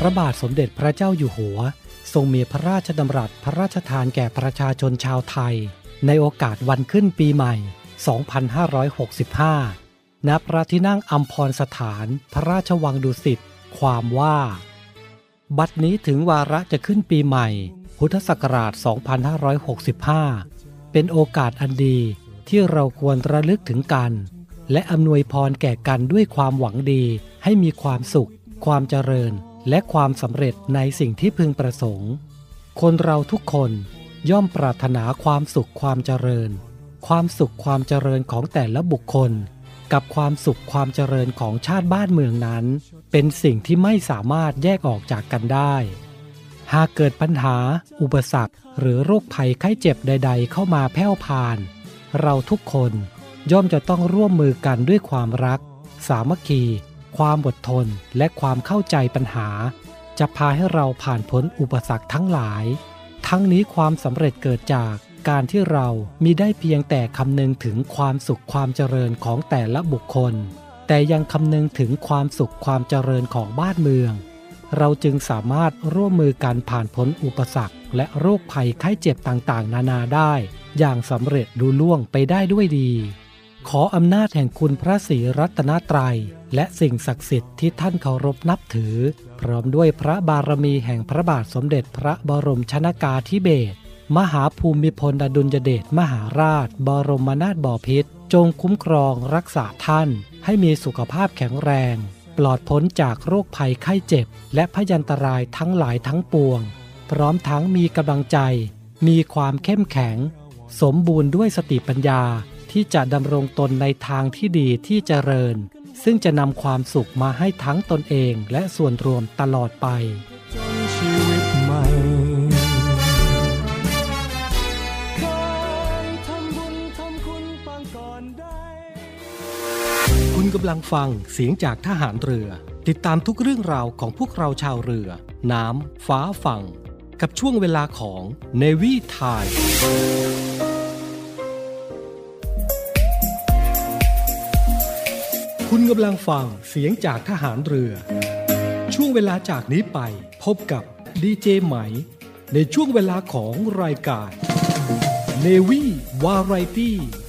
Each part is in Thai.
พระบาทสมเด็จพระเจ้าอยู่หัว ทรงมีพระราชดำรัสพระราชทานแก่ประชาชนชาวไทย ในโอกาสวันขึ้นปีใหม่ 2565 ณ พระที่นั่งอัมพรสถาน พระราชวังดุสิต ความว่า บัดนี้ถึงวาระจะขึ้นปีใหม่ พุทธศักราช 2565 เป็นโอกาสอันดีที่เราควรระลึกถึงกัน และอำนวยพรแก่กันด้วยความหวังดีให้มีความสุข ความเจริญ และความสำเร็จในสิ่งที่พึงประสงค์ คนเราทุกคนย่อมปรารถนาความสุขความเจริญ ความสุขความเจริญของแต่ละบุคคล กับความสุขความเจริญของชาติบ้านเมืองนั้น เป็นสิ่งที่ไม่สามารถแยกออกจากกันได้ หากเกิดปัญหา อุปสรรค หรือโรคภัยไข้เจ็บใด ๆ เข้ามาแผ่วพาน เราทุกคนย่อมจะต้องร่วมมือกันด้วยความรัก สามัคคี ความอดทนและความเข้าใจปัญหา จะพาให้เราผ่านพ้นอุปสรรคทั้งหลาย ทั้งนี้ความสำเร็จเกิดจากการที่เรามีได้เพียงแต่คำนึงถึงความสุขความเจริญของแต่ละบุคคล แต่ยังคำนึงถึงความสุขความเจริญของบ้านเมือง เราจึงสามารถร่วมมือกันผ่านพ้นอุปสรรค และโรคภัยไข้เจ็บต่างๆ นานาได้ อย่างสำเร็จดูล่วงไปได้ด้วยดี ขออำนาจแห่งคุณพระศรีรัตนตรัย และสิ่งศักดิ์สิทธิ์ที่ท่านเคารพนับถือ พร้อมด้วยพระบารมีแห่งพระบาทสมเด็จพระบรมชนากาธิเบศรมหาภูมิพลอดุลยเดชมหาราช บรมนาถบพิตรจงคุ้มครองรักษาท่าน ให้มีสุขภาพแข็งแรง ปลอดพ้นจากโรคภัยไข้เจ็บ และพยันตรายทั้งหลายทั้งปวง พร้อมทั้งมีกำลังใจ มีความเข้มแข็ง สมบูรณ์ด้วยสติปัญญาที่จะดำรงตนในทางที่ดีที่เจริญ ซึ่งจะนำความสุขมาให้ทั้งตนเองและส่วนรวมตลอดไปชีวิตใหม่คุณกำลังฟังเสียงจากทหารเรือ ติดตามทุกเรื่องราวของพวกเราชาวเรือ น้ำ ฟ้าฝั่ง กับช่วงเวลาของ n น คุณกำลังฟังเสียงจากทหารเรือ ช่วงเวลาจากนี้ไปพบกับดีเจไหม ในช่วงเวลาของรายการ n น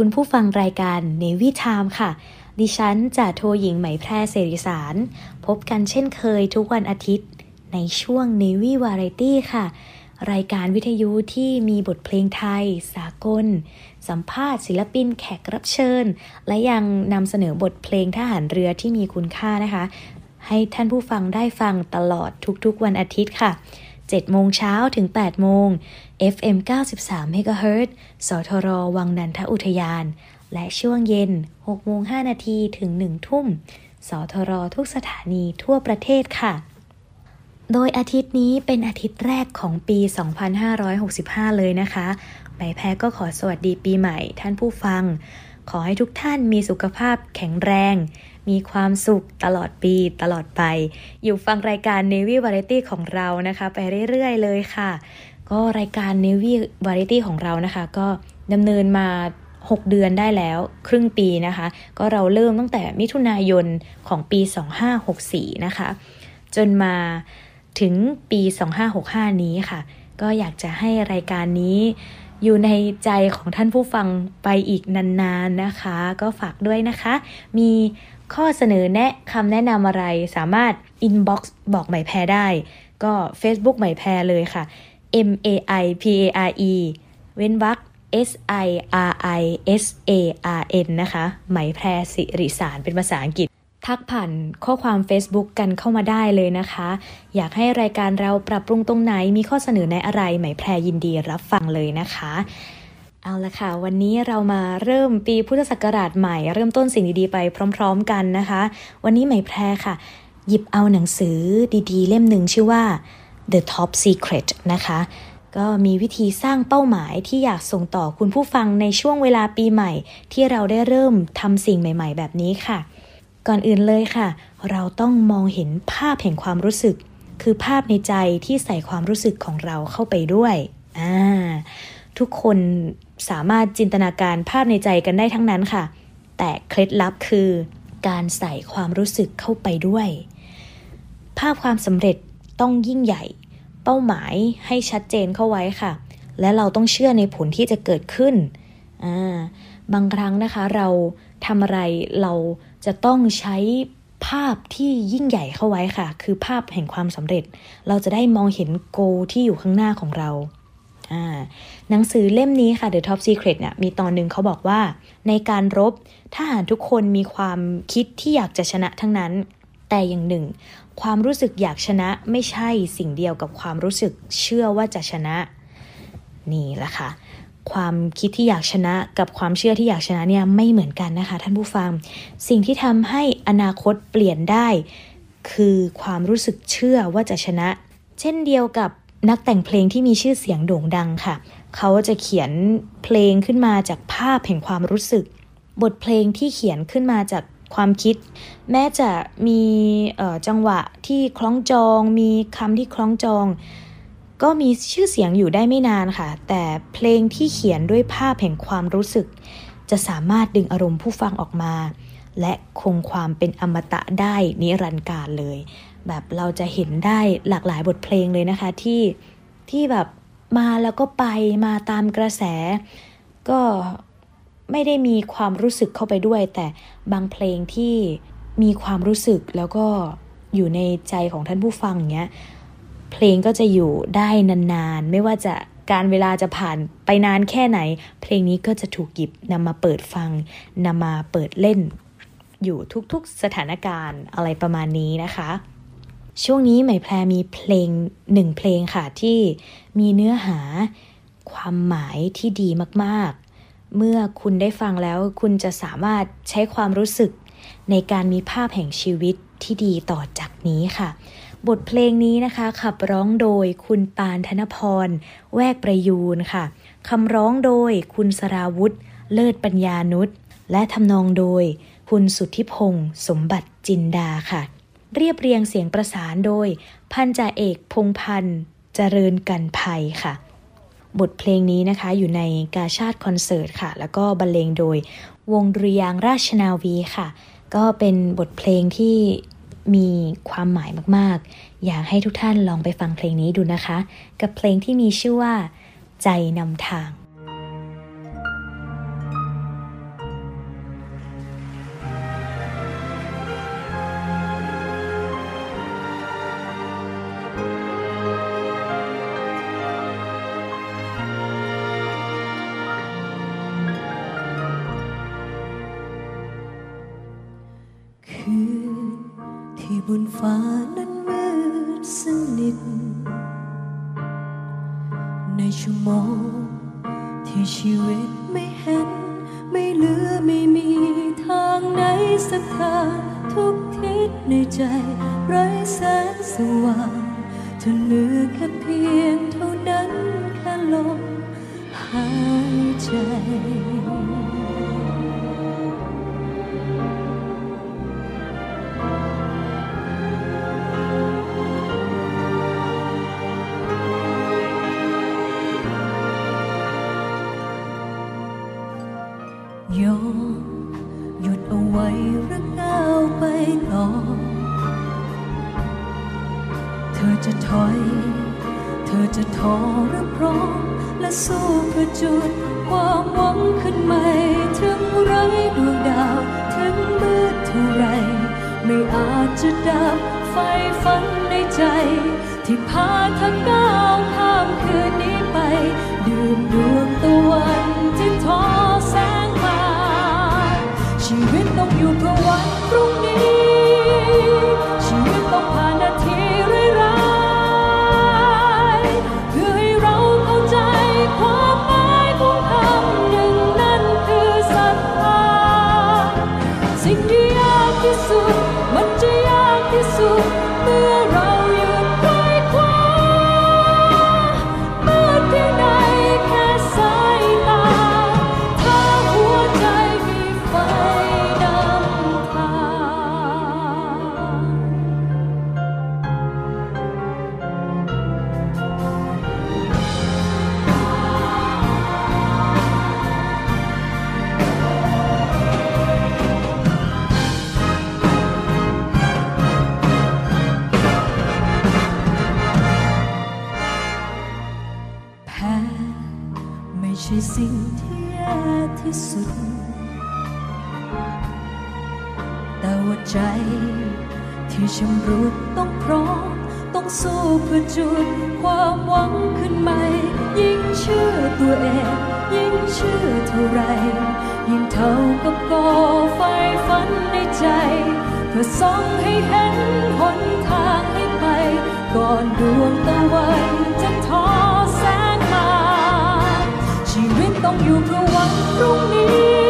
คุณผู้ฟังรายการ Navy Time ค่ะ ดิฉันจ่าโทหญิงไหมแพร่เสริสาร พบกันเช่นเคยทุกวันอาทิตย์ ในช่วง Navy Variety ค่ะ รายการวิทยุที่มีบทเพลงไทย สากล สัมภาษณ์ศิลปินแขกรับเชิญ และยังนำเสนอบทเพลงทหารเรือที่มีคุณค่านะคะ ให้ท่านผู้ฟังได้ฟังตลอดทุกๆวันอาทิตย์ค่ะ 7 โมงเช้าถึง 8 โมง FM 93 MHz สทร วังนันทอุทยาน และช่วงเย็น 6 โมง 5 นาทีถึง 1 ทุ่ม สทร ทุกสถานีทั่วประเทศค่ะ โดยอาทิตย์นี้เป็นอาทิตย์แรกของปี 2565 เลยนะคะใบแพ้ก็ขอสวัสดีปีใหม่ท่านผู้ฟัง ขอให้ทุกท่านมีสุขภาพแข็งแรง มีความสุขตลอดปีตลอดไป อยู่ฟังรายการ Navy Variety ของเรานะคะ ไปเรื่อยๆเลยค่ะ ก็รายการ Navy Variety ของเรานะคะ ก็ดำเนินมา 6 เดือนได้แล้วครึ่งปีนะคะ ก็เราเริ่มตั้งแต่มิถุนายนของปี 2564 นะคะ จนมาถึงปี 2565 นี้ค่ะ ก็อยากจะให้รายการนี้อยู่ในใจของท่านผู้ฟังไปอีกนานๆนะคะ ก็ฝากด้วยนะคะ มี ข้อเสนอแนะคำแนะนำอะไรสามารถ inbox บอกไหมแพรได้ ก็ Facebook ไหมแพรเลยค่ะ M A I P A R E เว้นวรรค S I R I S A R N นะคะ ไหมแพรสิริสารเป็นภาษาอังกฤษ ทักผ่านข้อความ Facebook กันเข้ามาได้เลยนะคะ อยากให้รายการเราปรับปรุงตรงไหน มีข้อเสนอแนะอะไร ไหมแพรยินดีรับฟังเลยนะคะ เอาละค่ะ วันนี้เรามาเริ่มปีพุทธศักราชใหม่ เริ่มต้นสิ่งดีๆไปพร้อม ๆ กันนะคะ วันนี้ไหม่แพรค่ะ หยิบเอาหนังสือดีๆ เล่มหนึ่งชื่อว่า The Top Secret นะคะ ก็มีวิธีสร้างเป้าหมายที่อยากส่งต่อคุณผู้ฟังในช่วงเวลาปีใหม่ ที่เราได้เริ่มทำสิ่งใหม่ ๆ แบบนี้ค่ะ ก่อนอื่นเลยค่ะ เราต้องมองเห็นภาพแห่งความรู้สึก คือภาพในใจที่ใส่ความรู้สึกของเราเข้าไปด้วยอ่าทุกคน สามารถจินตนาการภาพในใจกันได้ทั้งนั้นค่ะ แต่เคล็ดลับคือ การใส่ความรู้สึกเข้าไปด้วย ภาพความสำเร็จต้องยิ่งใหญ่ เป้าหมายให้ชัดเจนเข้าไว้ค่ะ และเราต้องเชื่อในผลที่จะเกิดขึ้นาบางครั้งนะคะเราทำอะไรเราจะต้องใช้ภาพที่ยิ่งใหญ่เข้าไว้ค่ะ คือภาพแห่งความสำเร็จ เราจะได้มองเห็นโกที่อยู่ข้างหน้าของเรา หนังสือเล่มนี้ค่ะ The Top Secret เนี่ยมีตอนหนึ่งเขาบอกว่า ในการรบทหารทุกคนมีความคิดที่อยากจะชนะทั้งนั้น แต่อย่างหนึ่ง ความรู้สึกอยากชนะไม่ใช่สิ่งเดียวกับความรู้สึกเชื่อว่าจะชนะ นี่แหละค่ะความคิดที่อยากชนะกับความเชื่อที่อยากชนะเนี่ยไม่เหมือนกันนะคะ ท่านผู้ฟัง สิ่งที่ทำให้อนาคตเปลี่ยนได้ คือความรู้สึกเชื่อว่าจะชนะ เช่นเดียวกับ นักแต่งเพลงที่มีชื่อเสียงโด่งดังค่ะ เขาจะเขียนเพลงขึ้นมาจากภาพแห่งความรู้สึก บทเพลงที่เขียนขึ้นมาจากความคิด แม้จะมีจังหวะที่คล้องจอง มีคำที่คล้องจอง ก็มีชื่อเสียงอยู่ได้ไม่นานค่ะ แต่เพลงที่เขียนด้วยภาพแห่งความรู้สึก จะสามารถดึงอารมณ์ผู้ฟังออกมา และคงความเป็นอมตะได้นิรันดร์การเลย แบบเราจะเห็นได้หลากหลายบทเพลงเลยนะคะที่ที่แบบมาแล้วก็ไปมาตามกระแส ก็ไม่ได้มีความรู้สึกเข้าไปด้วย แต่บางเพลงที่มีความรู้สึกแล้วก็อยู่ในใจของท่านผู้ฟังเนี้ยเพลงก็จะอยู่ได้นานๆ ไม่ว่าจะการเวลาจะผ่านไปนานแค่ไหน เพลงนี้ก็จะถูกหยิบนำมาเปิดฟังนำมาเปิดเล่น อยู่ทุกๆสถานการณ์อะไรประมาณนี้นะคะ ช่วงนี้ไหม่แพรมีเพลงหนึ่งเพลงค่ะที่มีเนื้อหาความหมายที่ดีมากๆ เมื่อคุณได้ฟังแล้วคุณจะสามารถใช้ความรู้สึกในการมีภาพแห่งชีวิตที่ดีต่อจากนี้ค่ะ บทเพลงนี้นะคะขับร้องโดยคุณปานธนพร แวกประยูนค่ะคำร้องโดยคุณสราวุธ เลิศปัญญานุชและทำนองโดยคุณสุทธิพงศ์สมบัติจินดาค่ะ เรียบเรียงเสียงประสานโดย พันจ่าเอกพงพันธ์เจริญกันภัยค่ะ บทเพลงนี้นะคะอยู่ในกาชาติคอนเสิร์ตค่ะ แล้วก็บรรเลงโดยวงดุริยางราชนาวีค่ะ ก็เป็นบทเพลงที่มีความหมายมากๆ อยากให้ทุกท่านลองไปฟังเพลงนี้ดูนะคะ กับเพลงที่มีชื่อว่า ใจนำทาง ฟ้านั้นมืดสนิท ในชั่วโมงที่ชีวิตไม่เห็น ไม่เหลือไม่มีทางไหนสักทางทุกทิศในใจ เธอจะทอหรือพร้อมและสู้เพื่อจุดความหวังขึ้นใหม่ถึงไรดวงดาว ถึงมืดเท่าไร ไม่อาจจะดับไฟฝันในใจ ที่พาทางก้าวข้ามคืนนี้ไป ดื่มดวงตะวันที่ทอแสงมาชีวิตต้องอยู่เพื่อวันพรุ่งนี้ ชีวิตต้องผ่าน จุดความหวังขึ้นใหม่ ยิ่งเชื่อตัวเอง ยิ่งเชื่อเท่าไร ยิ่งเท่ากับก่อไฟฝันในใจ เพื่อส่องให้เห็นหนทางให้ไป ก่อนดวงตะวันจะทอแสงมาชีวิตต้องอยู่เพื่อวันพรุ่งนี้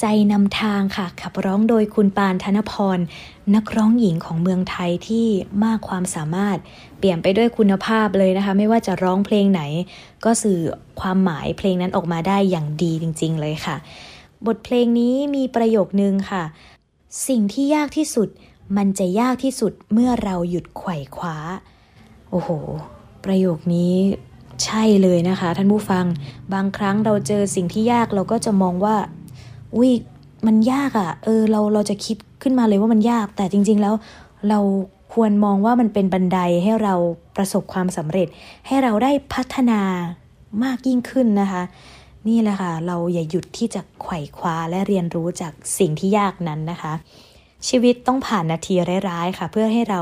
ใจนำทางค่ะ ขับร้องโดยคุณปานธนพร นักร้องหญิงของเมืองไทยที่มากความสามารถ เปลี่ยนไปด้วยคุณภาพเลยนะคะ ไม่ว่าจะร้องเพลงไหน ก็สื่อความหมายเพลงนั้นออกมาได้อย่างดีจริง ๆ เลยค่ะ บทเพลงนี้มีประโยคนึงค่ะ สิ่งที่ยากที่สุด มันจะยากที่สุดเมื่อเราหยุดไขว่คว้า โอ้โห ประโยคนี้ใช่เลยนะคะ ท่านผู้ฟัง บางครั้งเราเจอสิ่งที่ยากเราก็จะมองว่า อุ้ยมันยากอะ่ะ เออเราเราจะคิดขึ้นมาเลยว่ามันยาก แต่จริง ๆ แล้วเราควรมองว่ามันเป็นบันไดให้เราประสบความสำเร็จ ให้เราได้พัฒนามากยิ่งขึ้นนะคะ นี่แหละค่ะ เราอย่าหยุดที่จะไขว่คว้าและเรียนรู้จากสิ่งที่ยากนั้นนะคะ ชีวิตต้องผ่านนาทีร้ายๆค่ะ เพื่อให้เรา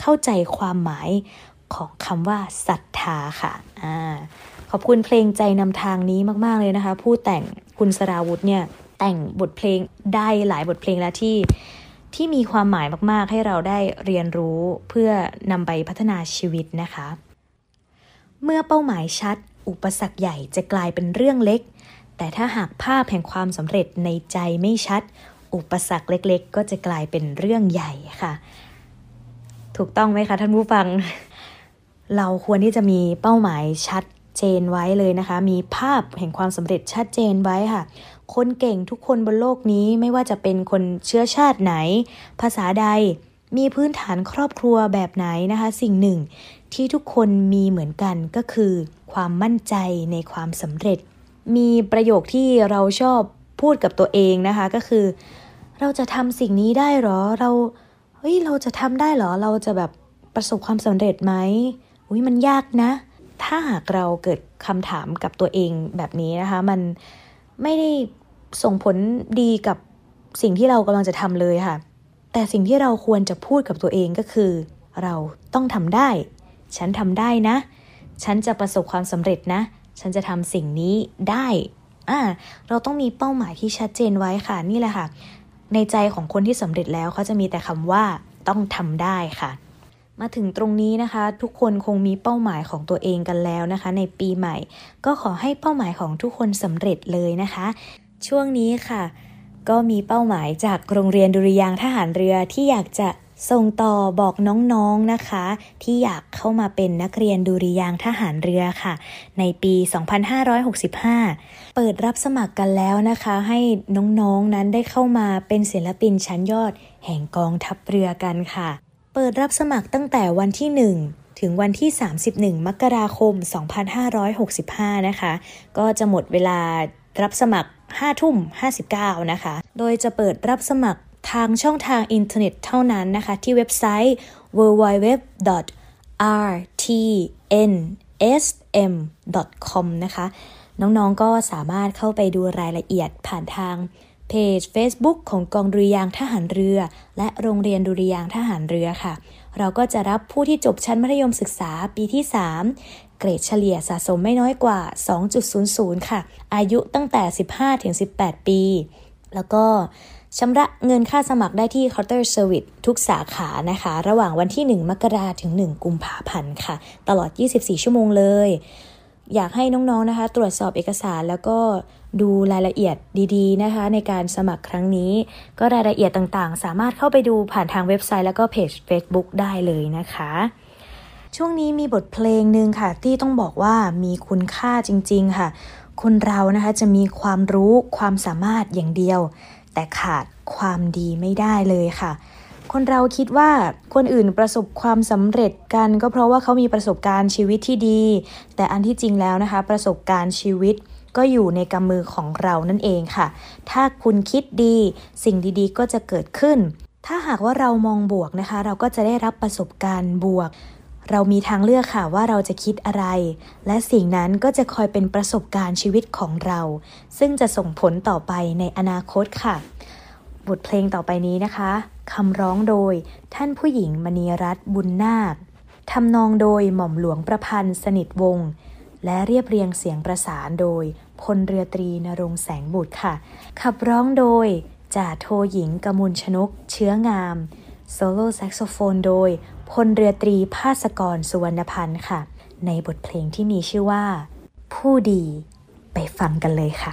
เข้าใจความหมายของคำว่าศรัทธาค่ะอ่าขอบคุณเพลงใจนำทางนี้มาก ๆ เลยนะคะ ผู้แต่งคุณสราวุธเนี่ย แต่งบทเพลงได้หลายบทเพลงแล้วที่ที่มีความหมายมาก ๆ ให้เราได้เรียนรู้เพื่อนำไปพัฒนาชีวิตนะคะ เมื่อเป้าหมายชัด อุปสรรคใหญ่จะกลายเป็นเรื่องเล็ก แต่ถ้าหากภาพแห่งความสำเร็จในใจไม่ชัด อุปสรรคเล็ก ๆ ก็จะกลายเป็นเรื่องใหญ่ค่ะ ถูกต้องไหมคะท่านผู้ฟัง เราควรที่จะมีเป้าหมายชัดเจนไว้เลยนะคะ มีภาพแห่งความสำเร็จชัดเจนไว้ค่ะ คนเก่งทุกคนบนโลกนี้ไม่ว่าจะเป็นคนเชื้อชาติไหน ภาษาใดมีพื้นฐานครอบครัวแบบไหนนะคะ สิ่งหนึ่ง ที่ทุกคนมีเหมือนกันก็คือ ความมั่นใจในความสำเร็จ มีประโยคที่เราชอบพูดกับตัวเองนะคะก็คือ เราจะทำสิ่งนี้ได้หรอเราเฮ้ยเราจะทำได้หรอเราจะแบบประสบความสำเร็จไหมอุ้ยมันยากนะ ถ้าหากเราเกิดคำถามกับตัวเองแบบนี้นะคะ มัน ไม่ได้ส่งผลดีกับสิ่งที่เรากำลังจะทำเลยค่ะ แต่สิ่งที่เราควรจะพูดกับตัวเองก็คือ เราต้องทำได้ ฉันทำได้นะ ฉันจะประสบความสำเร็จนะ ฉันจะทำสิ่งนี้ได้อ่าเราต้องมีเป้าหมายที่ชัดเจนไว้ค่ะนี่แหละค่ะ ในใจของคนที่สำเร็จแล้วเขาจะมีแต่คำว่าต้องทำได้ค่ะ มาถึงตรงนี้นะคะ ทุกคนคงมีเป้าหมายของตัวเองกันแล้วนะคะ ในปีใหม่ ก็ขอให้เป้าหมายของทุกคนสำเร็จเลยนะคะ ช่วงนี้ค่ะ ก็มีเป้าหมายจากโรงเรียนดุริยางทหารเรือที่อยากจะส่งต่อบอกน้องๆนะคะ ที่อยากเข้ามาเป็นนักเรียนดุริยางทหารเรือค่ะ ในปี 2565 เปิดรับสมัครกันแล้วนะคะ ให้น้องๆนั้นได้เข้ามาเป็นศิลปินชั้นยอดแห่งกองทัพเรือกันค่ะ เปิดรับสมัครตั้งแต่วันที่ 1 ถึงวันที่ 31 มกราคม 2565 นะคะ ก็จะหมดเวลารับสมัคร 5 ทุ่ม 59 นะคะ โดยจะเปิดรับสมัครทางช่องทางอินเทอร์เน็ตเท่านั้นนะคะ ที่เว็บไซต์ www.rtnsm.com นะคะ น้องๆก็สามารถเข้าไปดูรายละเอียดผ่านทาง เพจ Facebook ของกองดุริยางทหารเรือ และโรงเรียนดุริยางทหารเรือค่ะ เราก็จะรับผู้ที่จบชั้นมัธยมศึกษาปีที่ 3 เกรดเฉลี่ยสะสมไม่น้อยกว่า 2.00 ค่ะ อายุตั้งแต่ 15-18 ปี แล้วก็ชำระเงินค่าสมัครได้ที่ Counter Service ทุกสาขานะคะ ระหว่างวันที่ 1 มกราถึง 1 กุมภาพันธ์ค่ะ ตลอด 24 ชั่วโมงเลย อยากให้น้องๆนะคะ ตรวจสอบเอกสารแล้วก็ ดูรายละเอียดดีๆนะคะ ในการสมัครครั้งนี้ ก็รายละเอียดต่างๆ สามารถเข้าไปดูผ่านทางเว็บไซต์แล้วก็เพจ Facebook ได้เลยนะคะ ช่วงนี้มีบทเพลงหนึ่งค่ะ ที่ต้องบอกว่ามีคุณค่าจริง ๆ ค่ะ คนเรานะคะจะมีความรู้ความสามารถอย่างเดียว แต่ขาดความดีไม่ได้เลยค่ะคนเราคิดว่าคนอื่นประสบความสำเร็จกันก็เพราะว่าเขามีประสบการณ์ชีวิตที่ดี แต่อันที่จริงแล้วนะคะ ประสบการณ์ชีวิต ก็อยู่ในกำมือของเรานั่นเองค่ะ ถ้าคุณคิดดี สิ่งดีๆ ก็จะเกิดขึ้น ถ้าหากว่าเรามองบวกนะคะ เราก็จะได้รับประสบการณ์บวก เรามีทางเลือกค่ะว่าเราจะคิดอะไร และสิ่งนั้นก็จะคอยเป็นประสบการณ์ชีวิตของเรา ซึ่งจะส่งผลต่อไปในอนาคตค่ะ บทเพลงต่อไปนี้นะคะคำร้องโดยท่านผู้หญิงมณีรัตน์บุญนาคทำนองโดยหม่อมหลวงประพันธ์สนิทวงศ์และเรียบเรียงเสียงประสานโดย พลเรือตรีนรงแสงบุตรค่ะ ขับร้องโดยจ่าโทหญิงกมุลชนกเชื้องาม โซโล่แซกโซโฟนโดยพลเรือตรีภาสกรสุวรรณพันธ์ค่ะ ในบทเพลงที่มีชื่อว่า ผู้ดีไปฟังกันเลยค่ะ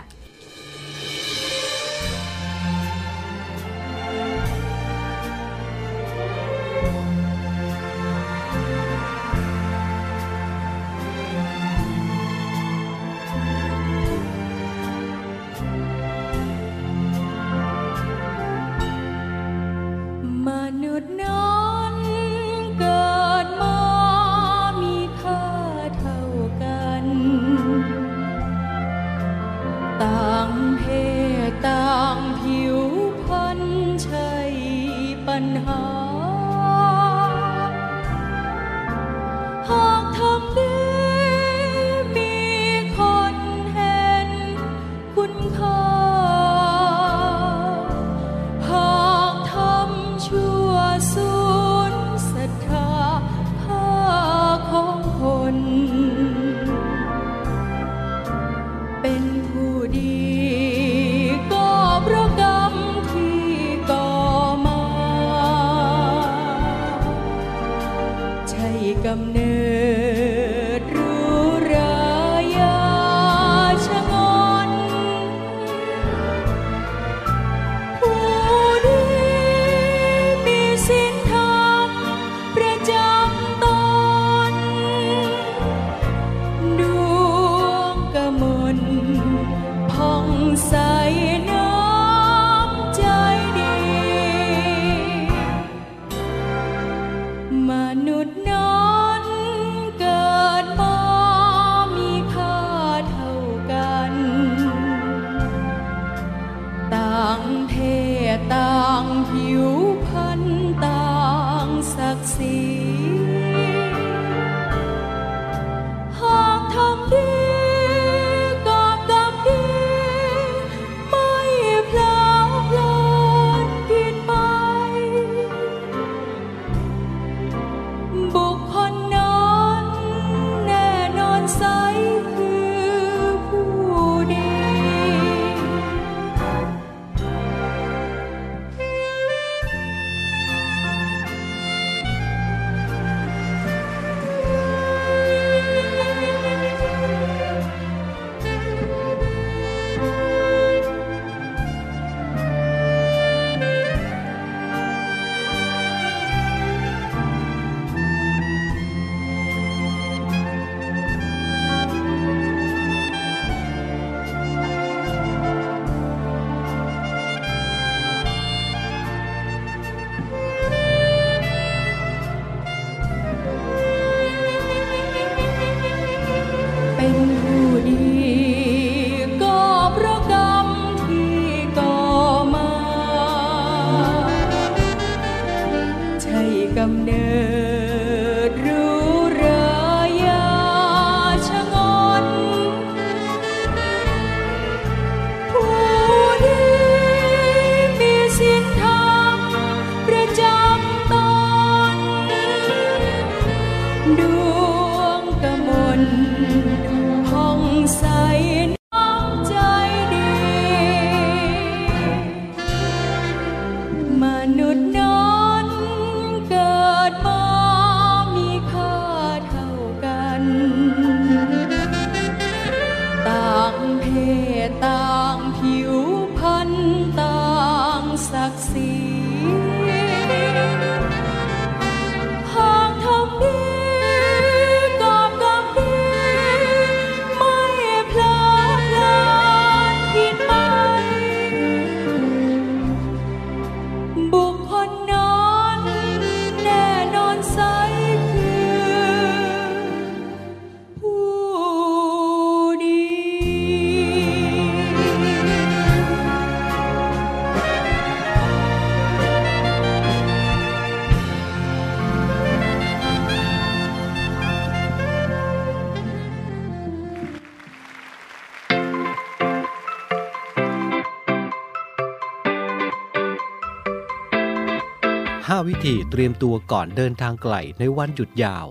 5 วิธีเตรียมตัวก่อนเดินทางไกลในวันหยุดยาว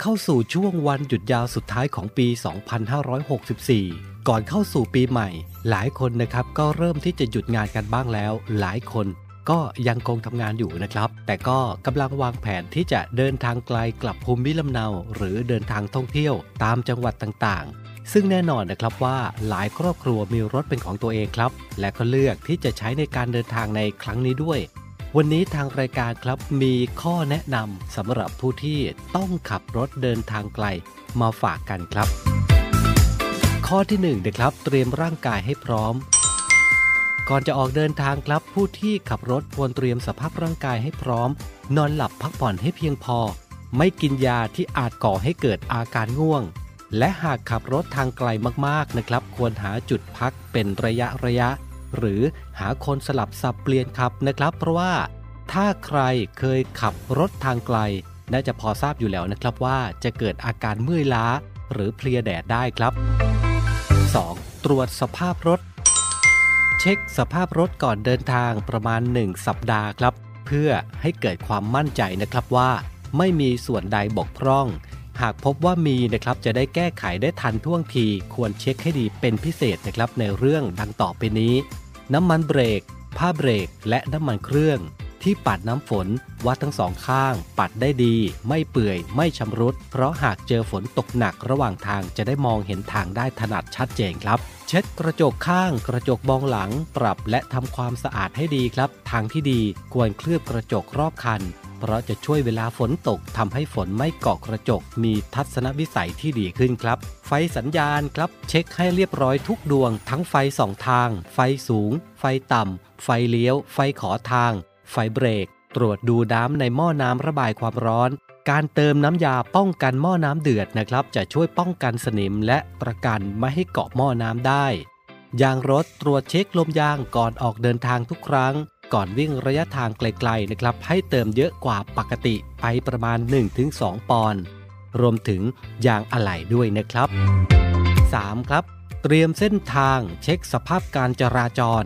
เข้าสู่ช่วงวันหยุดยาวสุดท้ายของปี 2564 ก่อนเข้าสู่ปีใหม่ หลายคนนะครับก็เริ่มที่จะหยุดงานกันบ้างแล้ว หลายคนก็ยังคงทำงานอยู่นะครับ แต่ก็กำลังวางแผนที่จะเดินทางไกลกลับภูมิลำเนา หรือเดินทางท่องเที่ยวตามจังหวัดต่างๆ ซึ่งแน่นอนนะครับว่าหลายครอบครัวมีรถเป็นของตัวเองครับ และก็เลือกที่จะใช้ในการเดินทางในครั้งนี้ด้วย วันนี้ทางรายการครับมีข้อแนะนำสำหรับผู้ที่ต้องขับรถเดินทางไกลมาฝากกันครับ ข้อที่1นงนะครับ เตรียมร่างกายให้พร้อม ก่อนจะออกเดินทางครับ ผู้ที่ขับรถควรเตรียมสภาพร่างกายให้พร้อม นอนหลับพักผ่อนให้เพียงพอ ไม่กินยาที่อาจก่อให้เกิดอาการง่วง และหากขับรถทางไกลมากๆนะครับ ควรหาจุดพักเป็นระยะระยะ หรือหาคนสลับสับเปลี่ยนขับนะครับ เพราะว่าถ้าใครเคยขับรถทางไกล น่าจะพอทราบอยู่แล้วนะครับว่าจะเกิดอาการเมื่อยล้า หรือเพลียแดดได้ครับ 2. ตรวจสภาพรถ เช็คสภาพรถก่อนเดินทางประมาณ 1 สัปดาห์ครับ เพื่อให้เกิดความมั่นใจนะครับว่า ไม่มีส่วนใดบกพร่อง หากพบว่ามีนะครับจะได้แก้ไขได้ทันท่วงที ควรเช็คให้ดีเป็นพิเศษนะครับในเรื่องดังต่อไปนี้ น้ำมันเบรก ผ้าเบรก และน้ำมันเครื่อง ที่ปัดน้ำฝนวัดทั้งสองข้าง ปัดได้ดี ไม่เปื่อย ไม่ชำรุด เพราะหากเจอฝนตกหนักระหว่างทางจะได้มองเห็นทางได้ถนัดชัดเจนครับเช็ดกระจกข้าง กระจกมองหลัง ปรับและทำความสะอาดให้ดีครับ ทางที่ดีควรเคลือบกระจกรอบคัน เพราะจะช่วยเวลาฝนตกทำให้ฝนไม่เกาะกระจก มีทัศนวิสัยที่ดีขึ้นครับ ไฟสัญญาณครับเช็คให้เรียบร้อยทุกดวง ทั้งไฟสองทาง ไฟสูง ไฟต่ำ ไฟเลี้ยว ไฟขอทาง ไฟเบรก ตรวจดูน้ำในหม้อน้ำระบายความร้อน การเติมน้ำยาป้องกันหม้อน้ำเดือดนะครับ จะช่วยป้องกันสนิมและประกันไม่ให้เกาะหม้อน้ำได้ยางรถตรวจเช็คลมยางก่อนออกเดินทางทุกครั้ง ก่อนวิ่งระยะทางไกลๆนะครับให้เติมเยอะกว่าปกติไปประมาณ 1-2 ปอนด์รวมถึงยางอะไหล่ด้วยนะครับ 3. ครับ เตรียมเส้นทางเช็คสภาพการจราจร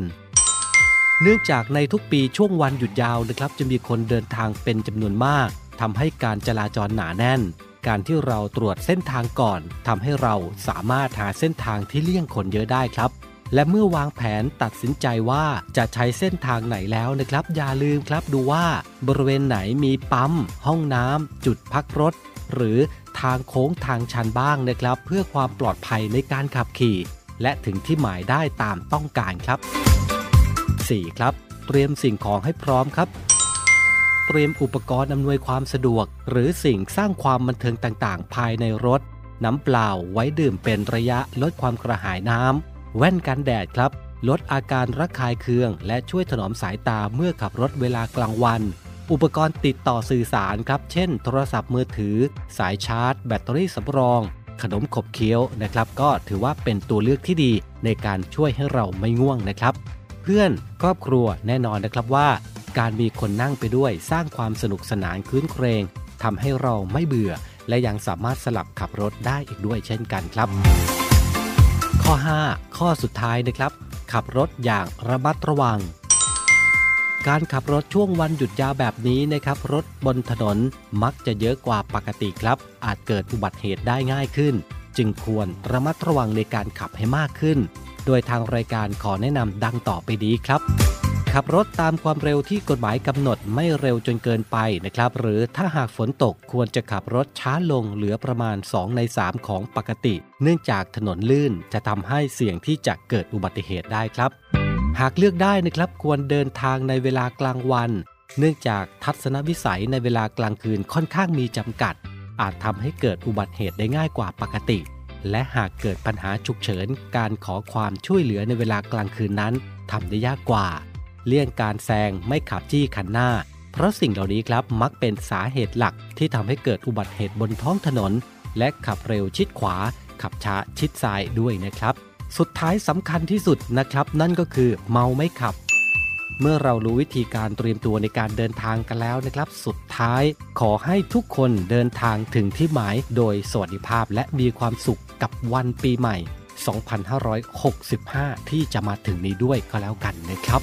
เนื่องจากในทุกปีช่วงวันหยุดยาวนะครับ จะมีคนเดินทางเป็นจำนวนมากทำให้การจราจรหนาแน่น การที่เราตรวจเส้นทางก่อนทำให้เราสามารถหาเส้นทางที่เลี่ยงคนเยอะได้ครับ และเมื่อวางแผนตัดสินใจว่าจะใช้เส้นทางไหนแล้วนะครับ อย่าลืมครับดูว่าบริเวณไหนมีปั๊ม ห้องน้ำจุดพักรถ หรือทางโค้งทางชันบ้างนะครับ เพื่อความปลอดภัยในการขับขี่ และถึงที่หมายได้ตามต้องการครับ 4. ครับ เตรียมสิ่งของให้พร้อมครับเตรียมอุปกรณ์อำนวยความสะดวก หรือสิ่งสร้างความบันเทิงต่างๆ ภายในรถ น้ำเปล่าไว้ดื่มเป็นระยะลดความกระหายน้ำ แว่นกันแดดครับ ลดอาการระคายเคือง และช่วยถนอมสายตาเมื่อขับรถเวลากลางวัน อุปกรณ์ติดต่อสื่อสารครับ เช่น โทรศัพท์มือถือ สายชาร์จ แบตเตอรี่สำรอง ขนมขบเคี้ยวนะครับ ก็ถือว่าเป็นตัวเลือกที่ดีในการช่วยให้เราไม่ง่วงนะครับ เพื่อนครอบครัวแน่นอนนะครับว่า การมีคนนั่งไปด้วยสร้างความสนุกสนานคลื้นเครงทำให้เราไม่เบื่อ และยังสามารถสลับขับรถได้อีกด้วยเช่นกันครับ ข้อ 5 ข้อสุดท้ายนะครับ ขับรถอย่างระมัดระวัง การขับรถช่วงวันหยุดยาวแบบนี้นะครับ รถบนถนนมักจะเยอะกว่าปกติครับ อาจเกิดอุบัติเหตุได้ง่ายขึ้น จึงควรระมัดระวังในการขับให้มากขึ้น โดยทางรายการขอแนะนำดังต่อไปนี้ครับ ขับรถตามความเร็วที่กฎหมายกำหนดไม่เร็วจนเกินไปนะครับ หรือถ้าหากฝนตกควรจะขับรถช้าลงเหลือประมาณ 2 ใน 3 ของปกติ เนื่องจากถนนลื่นจะทำให้เสี่ยงที่จะเกิดอุบัติเหตุได้ครับ หากเลือกได้นะครับควรเดินทางในเวลากลางวัน เนื่องจากทัศนวิสัยในเวลากลางคืนค่อนข้างมีจำกัด อาจทำให้เกิดอุบัติเหตุได้ง่ายกว่าปกติ และหากเกิดปัญหาฉุกเฉิน การขอความช่วยเหลือในเวลากลางคืนนั้นทำได้ยากกว่า เลี่ยงการแซงไม่ขับจี้คันหน้า เพราะสิ่งเหล่านี้ครับมักเป็นสาเหตุหลักที่ทำให้เกิดอุบัติเหตุบนท้องถนน และขับเร็วชิดขวา ขับช้าชิดซ้ายด้วยนะครับ สุดท้ายสำคัญที่สุดนะครับ นั่นก็คือเมาไม่ขับ เมื่อเรารู้วิธีการเตรียมตัวในการเดินทางกันแล้วนะครับ สุดท้ายขอให้ทุกคนเดินทางถึงที่หมายโดยสวัสดิภาพและมีความสุขกับวันปีใหม่ 2565 ที่จะมาถึงนี้ด้วยก็แล้วกันนะครับ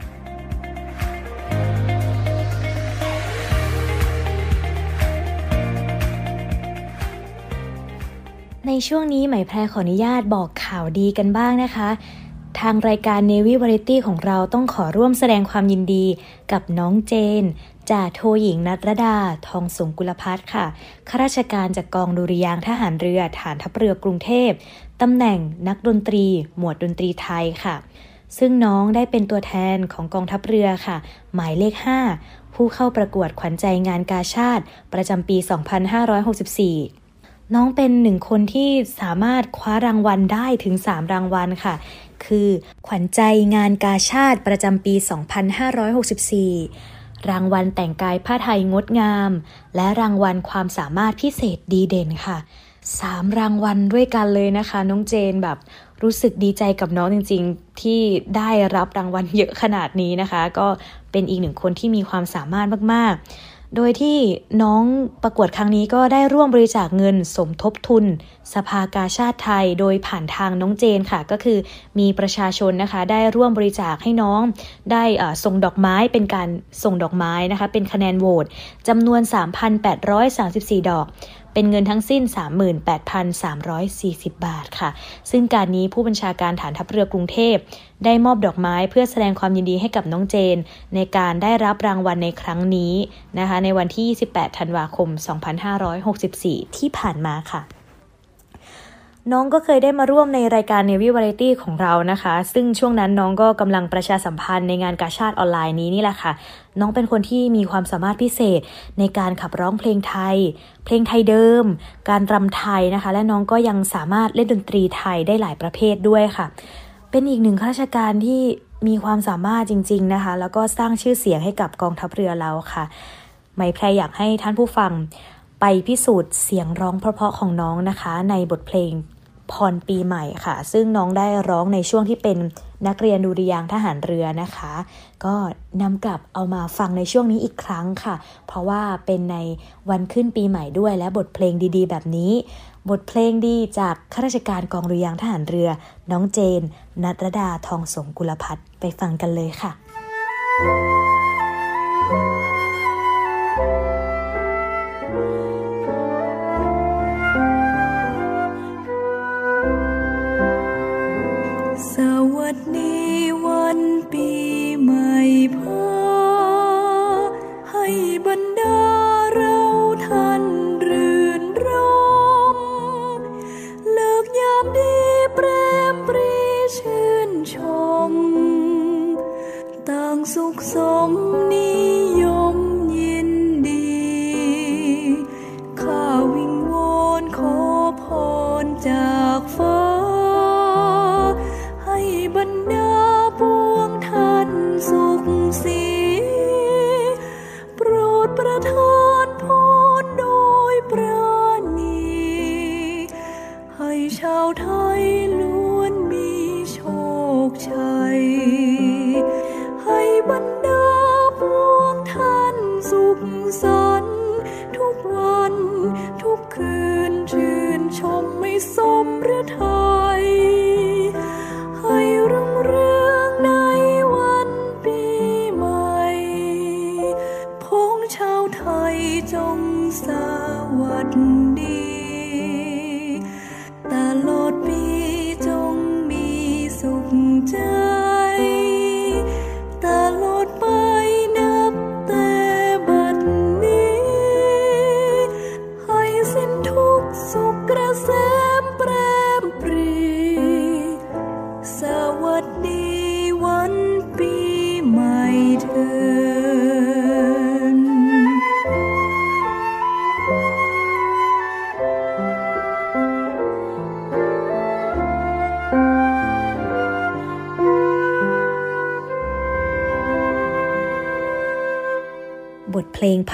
ในช่วงนี้ไหมายแพรขออนุญาตบอกข่าวดีกันบ้างนะคะ ทางรายการ Navy Variety ของเราต้องขอร่วมแสดงความยินดีกับน้องเจนจ่าโทหญิงนัทรดา ทองสงกุลพัฒน์ค่ะข้าราชการจากกองดุริยางทหารเรือฐานทัพเรือกรุงเทพตำแหน่งนักดนตรี หมวดดนตรีไทยค่ะ ซึ่งน้องได้เป็นตัวแทนของกองทัพเรือค่ะ หมายเลข 5 ผู้เข้าประกวดขวัญใจงานกาชาติ ประจำปี 2564 น้องเป็นหนึ่งคนที่สามารถคว้ารางวัลได้ถึง 3 รางวัลค่ะ คือ ขวัญใจงานกาชาติประจำปี 2564 รางวัลแต่งกายผ้าไทยงดงาม และรางวัลความสามารถพิเศษดีเด่นค่ะสามรางวัลด้วยกันเลยนะคะ น้องเจนแบบรู้สึกดีใจกับน้องจริง ๆ ที่ได้รับรางวัลเยอะขนาดนี้นะคะ ก็เป็นอีกหนึ่งคนที่มีความสามารถมากๆ โดยที่น้องประกวดครั้งนี้ก็ได้ร่วมบริจาคเงินสมทบทุน สภากาชาติไทยโดยผ่านทางน้องเจนค่ะ ก็คือมีประชาชนนะคะ ได้ร่วมบริจาคให้น้อง ได้ส่งดอกไม้เป็นการส่งดอกไม้นะคะ เป็นคะแนนโหวตจำนวน 3,834 ดอก เป็นเงินทั้งสิ้น 38,340 บาทค่ะ ซึ่งการนี้ผู้บัญชาการฐานทัพเรือกรุงเทพ ได้มอบดอกไม้เพื่อแสดงความยินดีให้กับน้องเจน ในการได้รับรางวัลในครั้งนี้นะคะ ในวันที่ 28 ธันวาคม 2564 ที่ผ่านมาค่ะ น้องก็เคยได้มาร่วมในรายการ Navy Variety ของเรานะคะ ซึ่งช่วงนั้นน้องก็กำลังประชาสัมพันธ์ในงานกาชาติออนไลน์นี้นี่แหละค่ะ น้องเป็นคนที่มีความสามารถพิเศษในการขับร้องเพลงไทย เพลงไทยเดิม การรำไทยนะคะ และน้องก็ยังสามารถเล่นดนตรีไทยได้หลายประเภทด้วยค่ะ เป็นอีกหนึ่งข้าราชการที่มีความสามารถจริง ๆนะคะ แล้วก็สร้างชื่อเสียงให้กับกองทัพเรือเราค่ะ ไม่แพรอยากให้ท่านผู้ฟัง ไปพิสูจน์เสียงร้องเพราะๆของน้องนะคะ ในบทเพลงพรปีใหม่ค่ะ ซึ่งน้องได้ร้องในช่วงที่เป็นนักเรียนดุริยางทหารเรือนะคะ ก็นำกลับเอามาฟังในช่วงนี้อีกครั้งค่ะ เพราะว่าเป็นในวันขึ้นปีใหม่ด้วยและบทเพลงดีๆ แบบนี้ บทเพลงดีจากข้าราชการกองดุริยางทหารเรือ น้องเจน นัทรดาทองสงกุลพัฒน์ไปฟังกันเลยค่ะส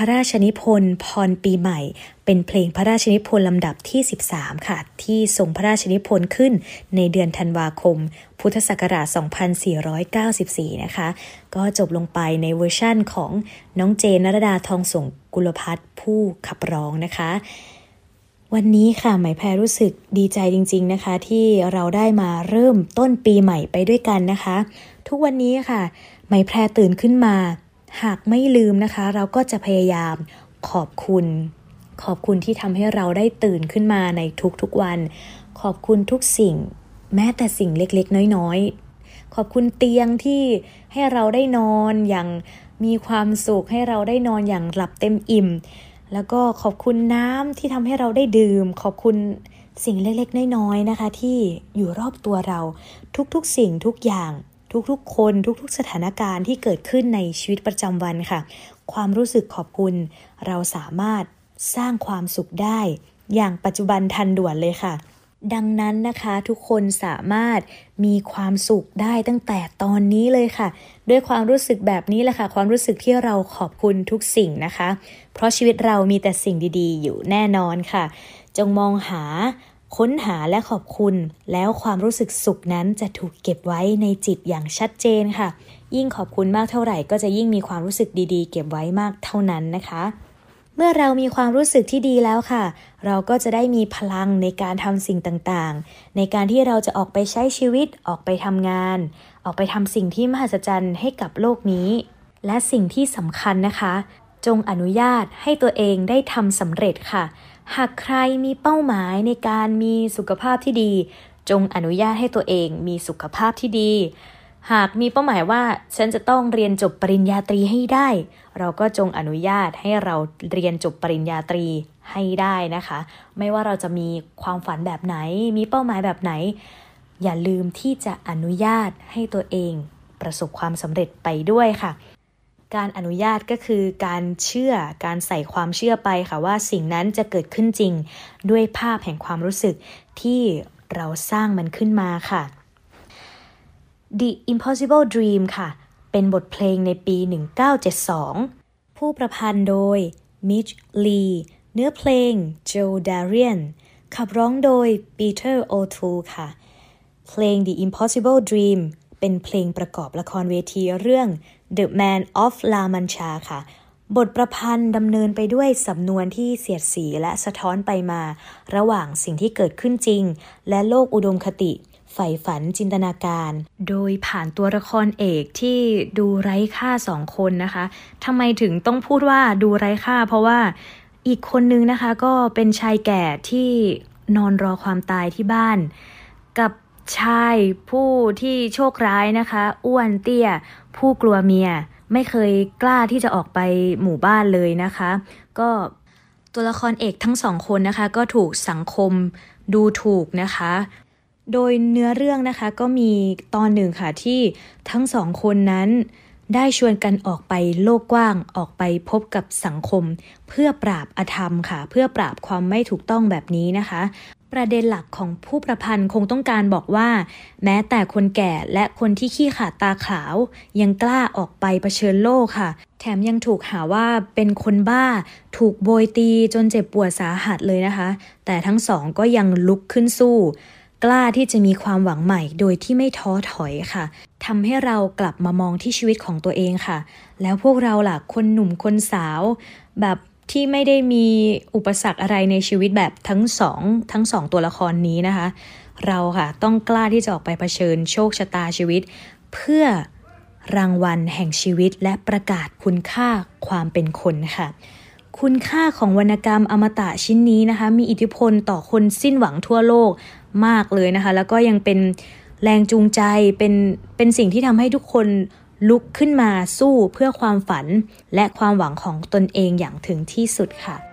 ระราชนิพนธ์พรปีใหม่ เป็นเพลงพระราชนิพนธ์ลำดับที่ 13 ค่ะ ที่ทรงพระราชนิพนธ์ขึ้นในเดือนธันวาคม พุทธศักราช 2494 นะคะ ก็จบลงไปในเวอร์ชั่นของน้องเจนนรดาทองสงกุลพัฒน์ผู้ขับร้องนะคะวันนี้ค่ะไหมแพรรู้สึกดีใจจริง ๆนะคะ ที่เราได้มาเริ่มต้นปีใหม่ไปด้วยกันนะคะ ทุกวันนี้ค่ะไหมแพรตื่นขึ้นมา หากไม่ลืมนะคะ เราก็จะพยายามขอบคุณ ขอบคุณที่ทำให้เราได้ตื่นขึ้นมาในทุกๆวัน ขอบคุณทุกสิ่ง แม้แต่สิ่งเล็กๆ น้อยๆ ขอบคุณเตียงที่ให้เราได้นอนอย่างมีความสุขให้เราได้นอนอย่างหลับเต็มอิ่ม แล้วก็ขอบคุณน้ำที่ทำให้เราได้ดื่ม ขอบคุณสิ่งเล็กๆ น้อยๆ นะคะ ที่อยู่รอบตัวเราทุกๆ สิ่งทุกอย่าง ทุกๆ คนทุกๆ สถานการณ์ที่เกิดขึ้นในชีวิตประจำวันค่ะ ความรู้สึกขอบคุณ เราสามารถสร้างความสุขได้ อย่างปัจจุบันทันด่วนเลยค่ะ ดังนั้นนะคะทุกคนสามารถมีความสุขได้ตั้งแต่ตอนนี้เลยค่ะ ด้วยความรู้สึกแบบนี้แหละค่ะ ความรู้สึกที่เราขอบคุณทุกสิ่งนะคะ เพราะชีวิตเรามีแต่สิ่งดีๆ อยู่แน่นอนค่ะ จงมองหา ค้นหาและขอบคุณ แล้วความรู้สึกสุขนั้นจะถูกเก็บไว้ในจิตอย่างชัดเจนค่ะ ยิ่งขอบคุณมากเท่าไหร่ ก็จะยิ่งมีความรู้สึกดีๆ เก็บไว้มากเท่านั้นนะคะ เมื่อเรามีความรู้สึกที่ดีแล้วค่ะ เราก็จะได้มีพลังในการทำสิ่งต่างๆ ในการที่เราจะออกไปใช้ชีวิตออกไปทำงาน ออกไปทำสิ่งที่มหัศจรรย์ให้กับโลกนี้ และสิ่งที่สำคัญนะคะ จงอนุญาตให้ตัวเองได้ทำสำเร็จค่ะ หากใครมีเป้าหมายในการมีสุขภาพที่ดี จงอนุญาตให้ตัวเองมีสุขภาพที่ดี หากมีเป้าหมายว่าฉันจะต้องเรียนจบปริญญาตรีให้ได้ เราก็จงอนุญาตให้เราเรียนจบปริญญาตรีให้ได้นะคะ ไม่ว่าเราจะมีความฝันแบบไหน มีเป้าหมายแบบไหน อย่าลืมที่จะอนุญาตให้ตัวเองประสบความสำเร็จไปด้วยค่ะ การอนุญาตก็คือการเชื่อการใส่ความเชื่อไปค่ะว่าสิ่งนั้นจะเกิดขึ้นจริง ด้วยภาพแห่งความรู้สึกที่เราสร้างมันขึ้นมาค่ะ The Impossible Dream ค่ะ เป็นบทเพลงในปี 1972 ผู้ประพันธ์โดย Mitch Lee เนื้อเพลง Joe Darian ขับร้องโดย Peter O'Toole ค่ะ เพลง The Impossible Dream เป็นเพลงประกอบละครเวทีเรื่อง The Man of La Mancha ค่ะ บทประพันธ์ดำเนินไปด้วยสำนวนที่เสียดสีและสะท้อนไปมา ระหว่างสิ่งที่เกิดขึ้นจริง และโลกอุดมคติใฝ่ฝันจินตนาการ โดยผ่านตัวละครเอกที่ดูไร้ค่าสองคนนะคะทำไมถึงต้องพูดว่าดูไร้ค่า เพราะว่าอีกคนนึงนะคะก็เป็นชายแก่ที่นอนรอความตายที่บ้าน กับชายผู้ที่โชคร้ายนะคะ อ้วนเตี้ย ผู้กลัวเมียไม่เคยกล้าที่จะออกไปหมู่บ้านเลยนะคะ ก็ตัวละครเอกทั้งสองคนนะคะ ก็ถูกสังคมดูถูกนะคะ โดยเนื้อเรื่องนะคะก็มีตอนหนึ่งค่ะที่ทั้งสองคนนั้นได้ชวนกันออกไปโลกกว้างออกไปพบกับสังคม เพื่อปราบอธรรมค่ะ เพื่อปราบความไม่ถูกต้องแบบนี้นะคะ ประเด็นหลักของผู้ประพันธ์คงต้องการบอกว่า แม้แต่คนแก่และคนที่ขี้ขาดตาขาว ยังกล้าออกไปเผชิญโลกค่ะ แถมยังถูกหาว่าเป็นคนบ้า ถูกโบยตีจนเจ็บปวดสาหัสเลยนะคะ แต่ทั้งสองก็ยังลุกขึ้นสู้ กล้าที่จะมีความหวังใหม่โดยที่ไม่ท้อถอยค่ะทำให้เรากลับมามองที่ชีวิตของตัวเองค่ะ แล้วพวกเราล่ะคนหนุ่มคนสาว แบบ ที่ไม่ได้มีอุปสรรคอะไรในชีวิตแบบทั้งสองทั้งสองตัวละครนี้นะคะ เราค่ะต้องกล้าที่จะออกไปเผชิญโชคชะตาชีวิต เพื่อรางวัลแห่งชีวิตและประกาศคุณค่าความเป็นคนค่ะ คุณค่าของวรรณกรรมอมตะชิ้นนี้นะคะ มีอิทธิพลต่อคนสิ้นหวังทั่วโลกมากเลยนะคะ แล้วก็ยังเป็นแรงจูงใจเป็นเป็นสิ่งที่ทำให้ทุกคน ลุกขึ้นมาสู้เพื่อความฝัน และความหวังของตนเองอย่างถึงที่สุดค่ะ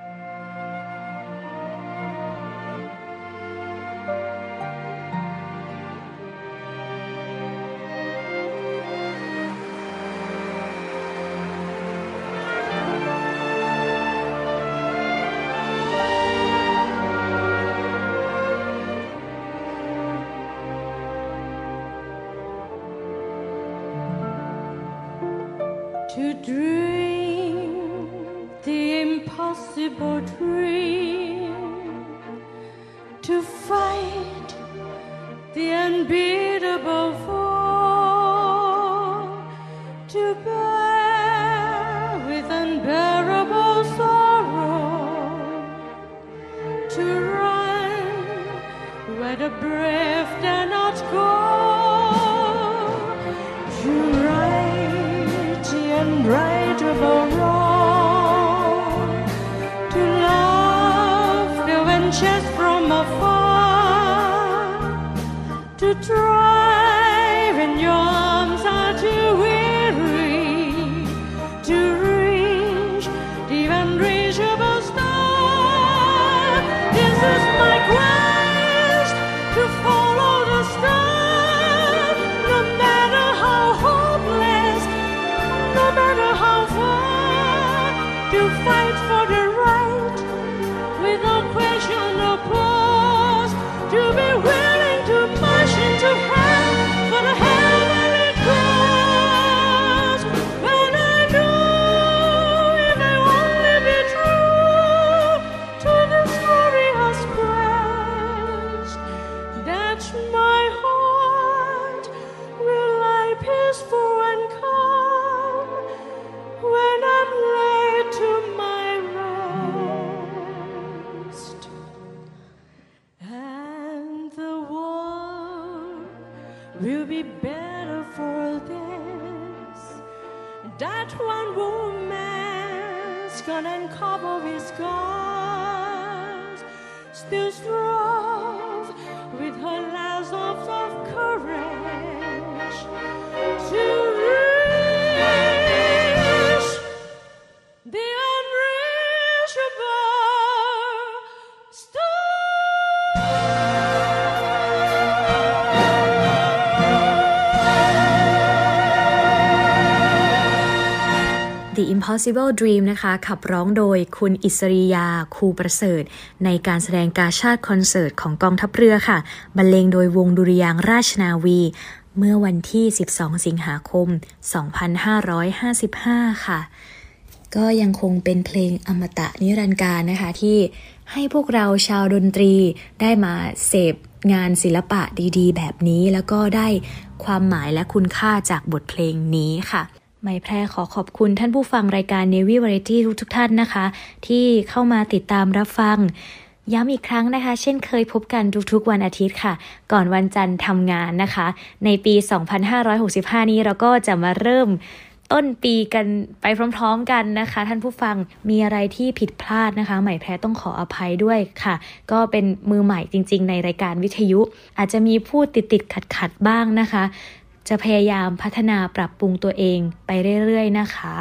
Impossible Dream นะคะ ขับร้องโดยคุณอิสริยาคูประเสริฐ ในการแสดงกาชาติคอนเสิร์ตของกองทัพเรือค่ะ บรรเลงโดยวงดุริยางราชนาวี เมื่อวันที่ 12 สิงหาคม 2555 ค่ะ ก็ยังคงเป็นเพลงอมตะนิรันดร์การนะคะที่ให้พวกเราชาวดนตรีได้มาเสพงานศิลปะดีๆ แบบนี้แล้วก็ได้ความหมายและคุณค่าจากบทเพลงนี้ค่ะ ไม่แพร่ขอขอบคุณท่านผู้ฟังรายการ Navy Variety ทุกๆท่านนะคะ ที่เข้ามาติดตามรับฟัง ย้ำอีกครั้งนะคะ เช่นเคยพบกันทุกๆวันอาทิตย์ค่ะ ก่อนวันจันทร์ทำงานนะคะ ในปี 2565 นี้เราก็จะมาเริ่มต้นปีกันไปพร้อมๆกันนะคะ ท่านผู้ฟังมีอะไรที่ผิดพลาดนะคะ ใหม่แพรต้องขออภัยด้วยค่ะ ก็เป็นมือใหม่จริง ๆ ในรายการวิทยุ อาจจะมีพูดติดๆขัดๆบ้างนะคะ จะพยายามพัฒนาปรับปรุงตัวเองไปเรื่อยๆนะคะ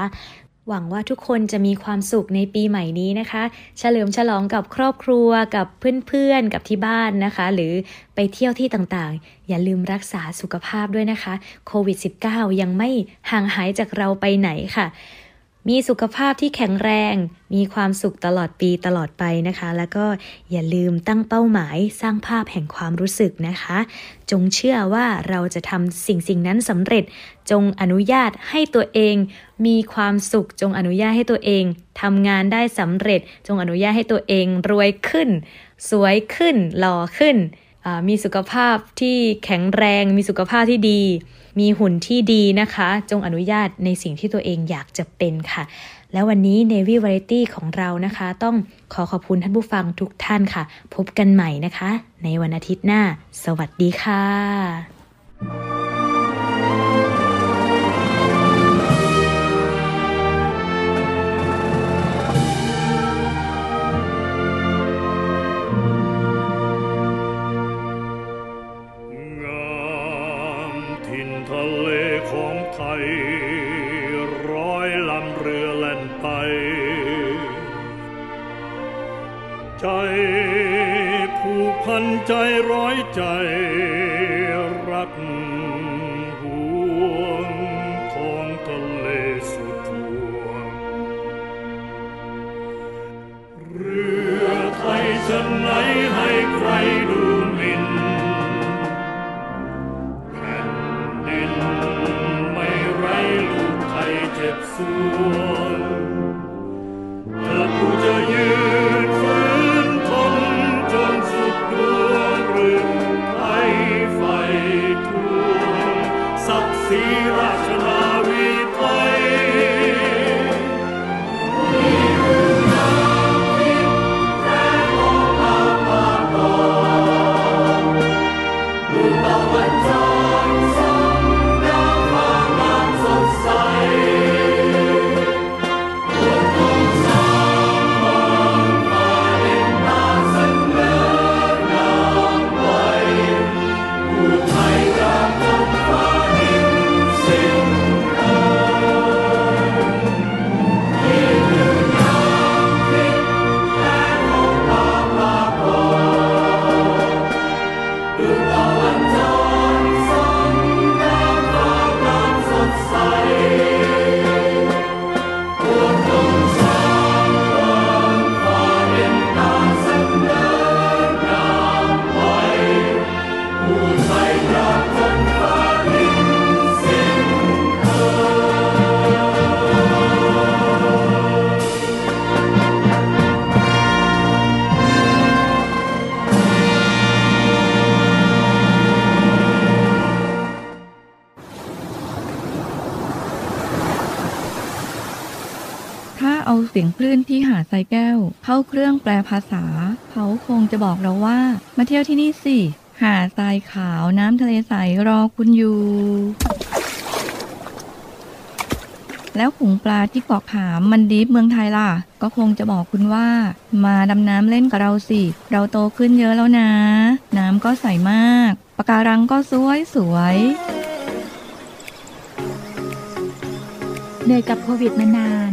หวังว่าทุกคนจะมีความสุขในปีใหม่นี้นะคะ เฉลิมฉลองกับครอบครัวกับเพื่อนๆกับที่บ้านนะคะ หรือไปเที่ยวที่ต่างๆ อย่าลืมรักษาสุขภาพด้วยนะคะโควิด -19 ยังไม่ห่างหายจากเราไปไหนค่ะ มีสุขภาพที่แข็งแรง มีความสุขตลอดปีตลอดไปนะคะ แล้วก็อย่าลืมตั้งเป้าหมายสร้างภาพแห่งความรู้สึกนะคะ จงเชื่อว่าเราจะทำสิ่งสิ่งนั้นสำเร็จ จงอนุญาตให้ตัวเอง มีความสุข จงอนุญาตให้ตัวเองทำงานได้สำเร็จ จงอนุญาตให้ตัวเองรวยขึ้น สวยขึ้น หล่อขึ้นอ่ามีสุขภาพที่แข็งแรง มีสุขภาพที่ดี มีหุ่นที่ดีนะคะ จงอนุญาตในสิ่งที่ตัวเองอยากจะเป็นค่ะ แล้ววันนี้ Navy Variety ของเรานะคะ ต้องขอขอบคุณท่านผู้ฟังทุกท่านค่ะ พบกันใหม่นะคะ ในวันอาทิตย์หน้า สวัสดีค่ะ กพัน ลื่นที่หายแก้ว เข้าเครื่องแปลภาษา เขาคงจะบอกเราว่า มาเที่ยวที่นี่สิ หาดทรายขาวน้ำทะเลใสรอคุณอยู่ แล้วขุงปลาที่เกาะขามมันดีฟเมืองไทยล่ะ ก็คงจะบอกคุณว่า มาดำน้ำเล่นกับเราสิ เราโตขึ้นเยอะแล้วนะ น้ำก็ใสมากปะการังก็สวยสวยเหนื่อยกับโควิดมานาน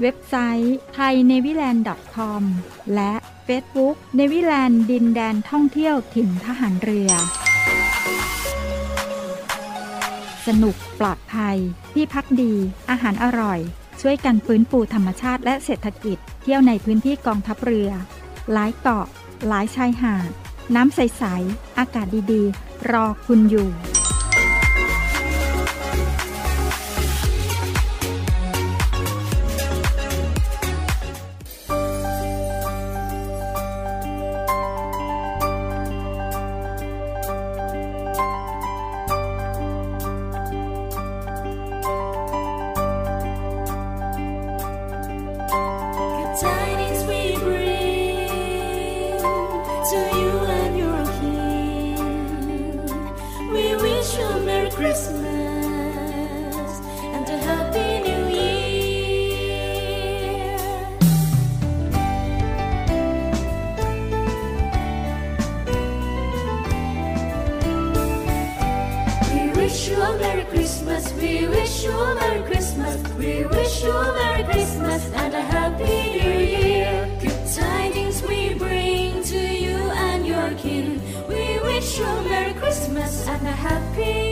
เว็บไซต์ t h a i n a v y l a n d c o m และ Facebook n a v y l a n d ดินแดนท่องเที่ยวถิ่นทหารเรือ สนุกปลอดภัย ที่พักดี อาหารอร่อย ช่วยกันฟื้นฟูธรรมชาติและเศรษฐกิจ เที่ยวในพื้นที่กองทัพเรือ หลายเกาะ หลายชายหาด น้ำใส ๆ อากาศดี ๆ รอคุณอยู่ Christmas. We wish you a Merry Christmas. We wish you a Merry Christmas and a Happy New Year. Good tidings we bring to you and your kin. We wish you a Merry Christmas and a Happy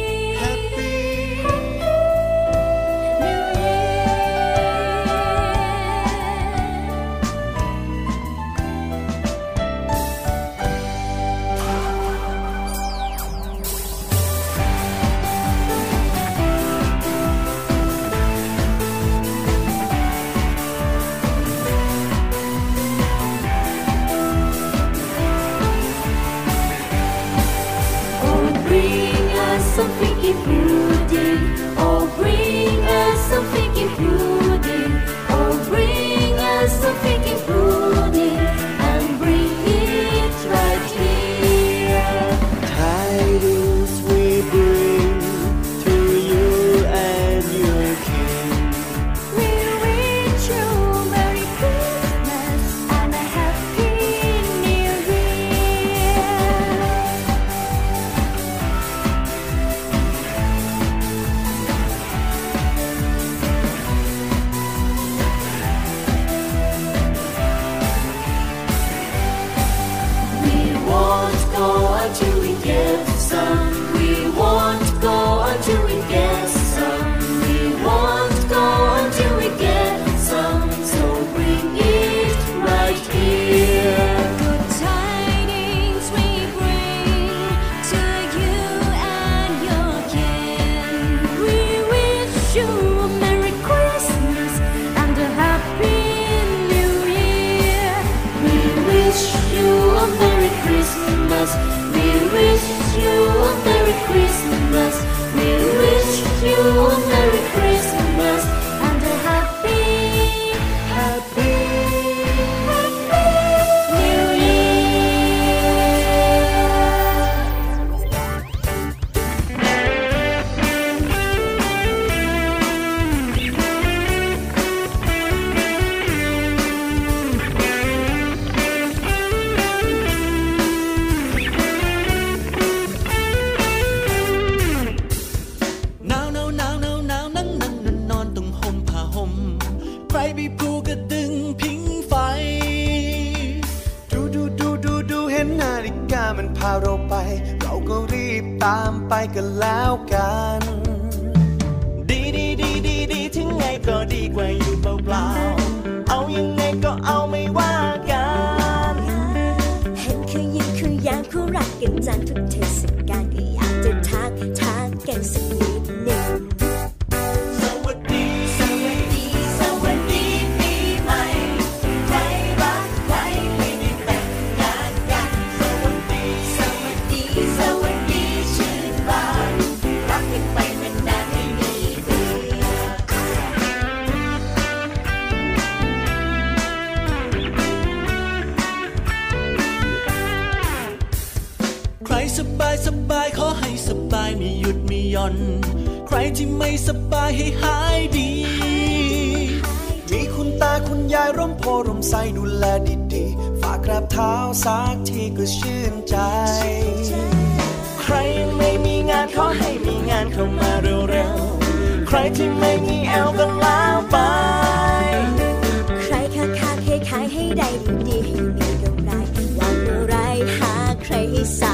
下。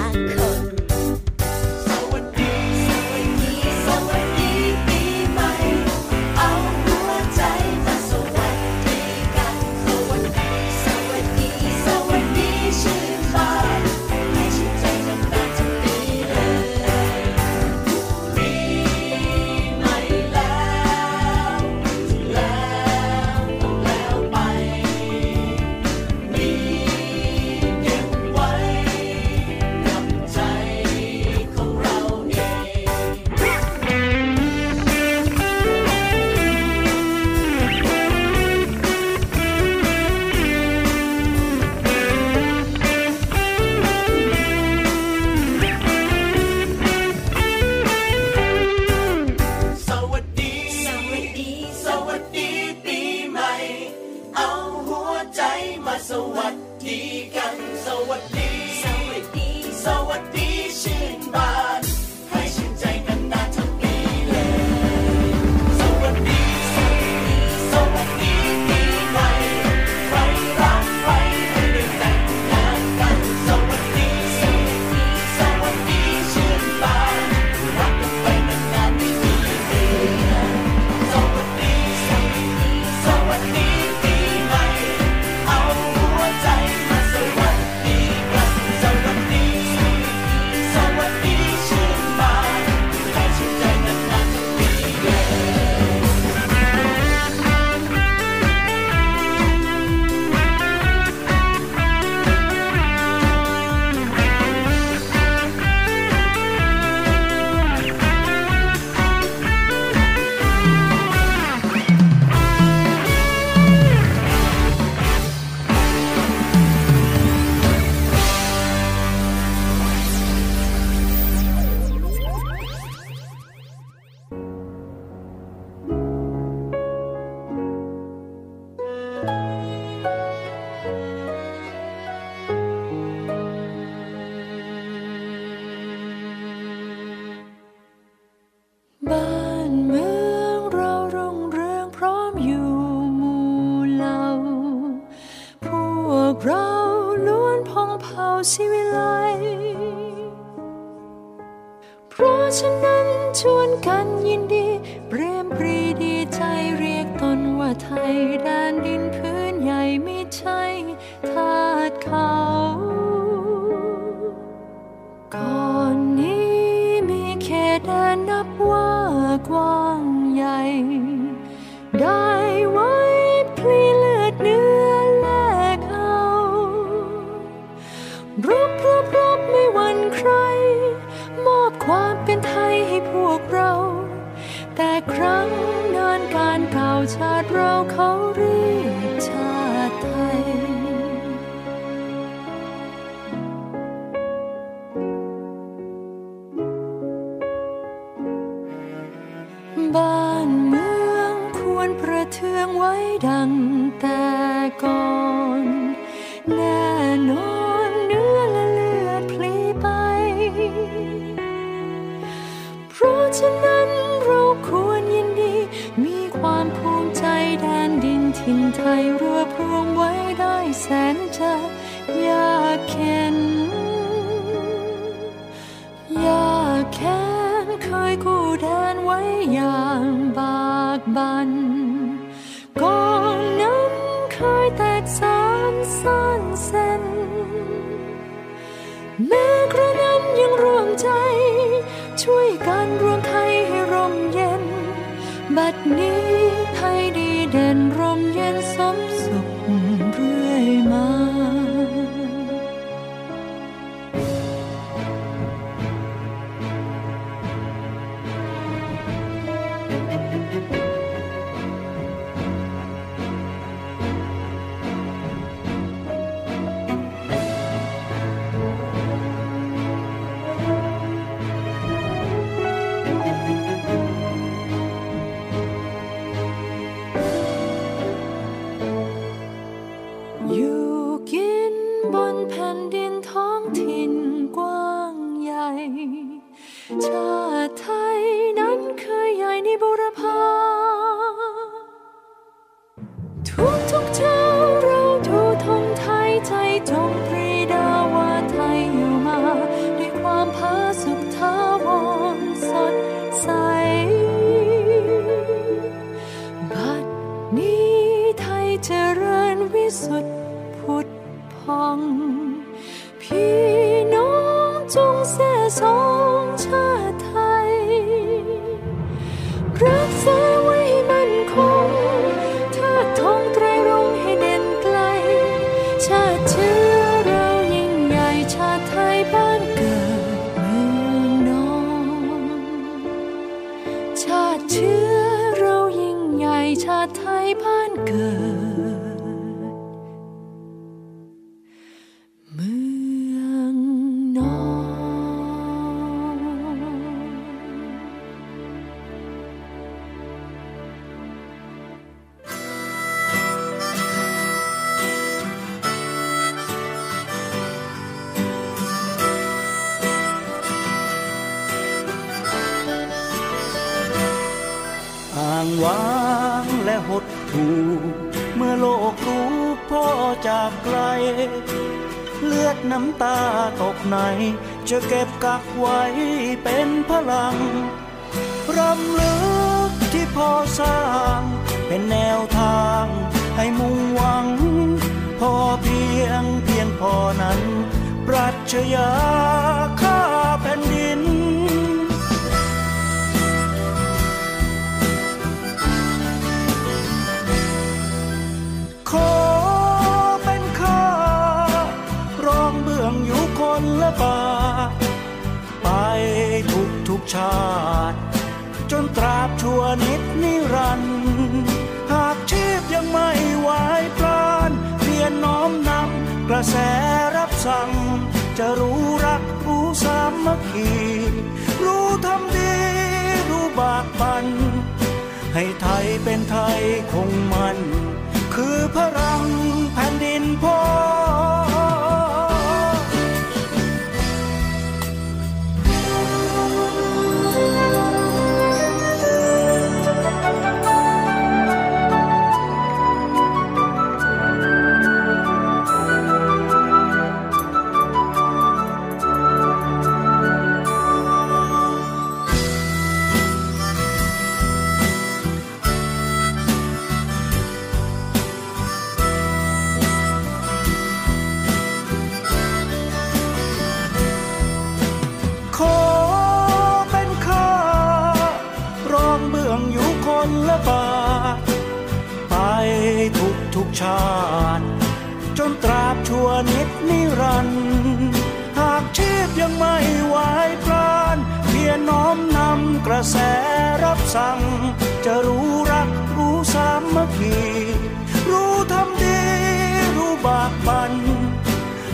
กสารซ่อนเส้นแม้กระนั้นยังรวมใจ ช่วยกันรวมไทให้ร่มเย็น บัดนี้ หดหู่เมื่อโลกรู้พ่อจากไกล เลือดน้ำตาตกในจะเก็บกักไว้เป็นพลัง รำลึกที่พ่อสร้าง เป็นแนวทางให้มุ่งหวัง พอเพียงเพียงพอนั้น ปรัชญา ชาติ จนตราบชั่วนิดนิรันดร์หากชีพยังไม่ไหวปรานเพียรน้อมนำกระแสรับสั่ง จะรู้รักรู้สามัคคีรู้ทำดีรู้บากบัน ให้ไทยเป็นไทยคงมัน คือพลังแผ่นดินพ่อ นละบาทไปทุกทุกชาติ จนตราบชั่วนิดนิรันดร์หากชีพยังไม่ไหวพรานเพียรน้อมนำกระแสรับสั่ง จะรู้รักรู้สามัคคีรู้ทำดีรู้บากบัน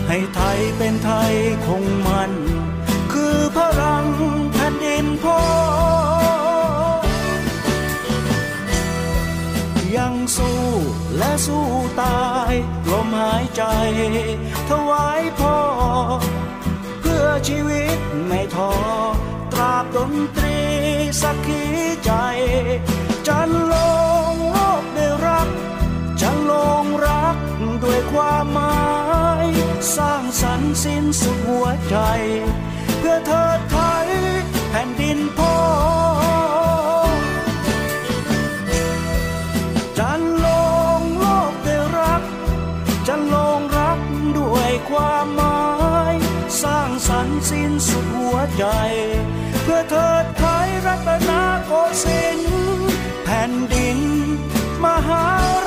ให้ไทยเป็นไทยคงมัน คือพลังแผ่นดินพ่อ และสู้ตายลมหายใจ ถวายพ่อ เพื่อชีวิตไม่ท้อตราบดนตรีสักขีใจ จันลงโลกได้รักจะลงรักด้วยความหมาย สร้างสรรค์สิ้นสุดหัวใจ เพื่อเธอไทยแผ่นดินพ่อ สิ้นสุดหัวใจ เพื่อเธอไทยรัตนโกสินทร์แผ่นดินมหารา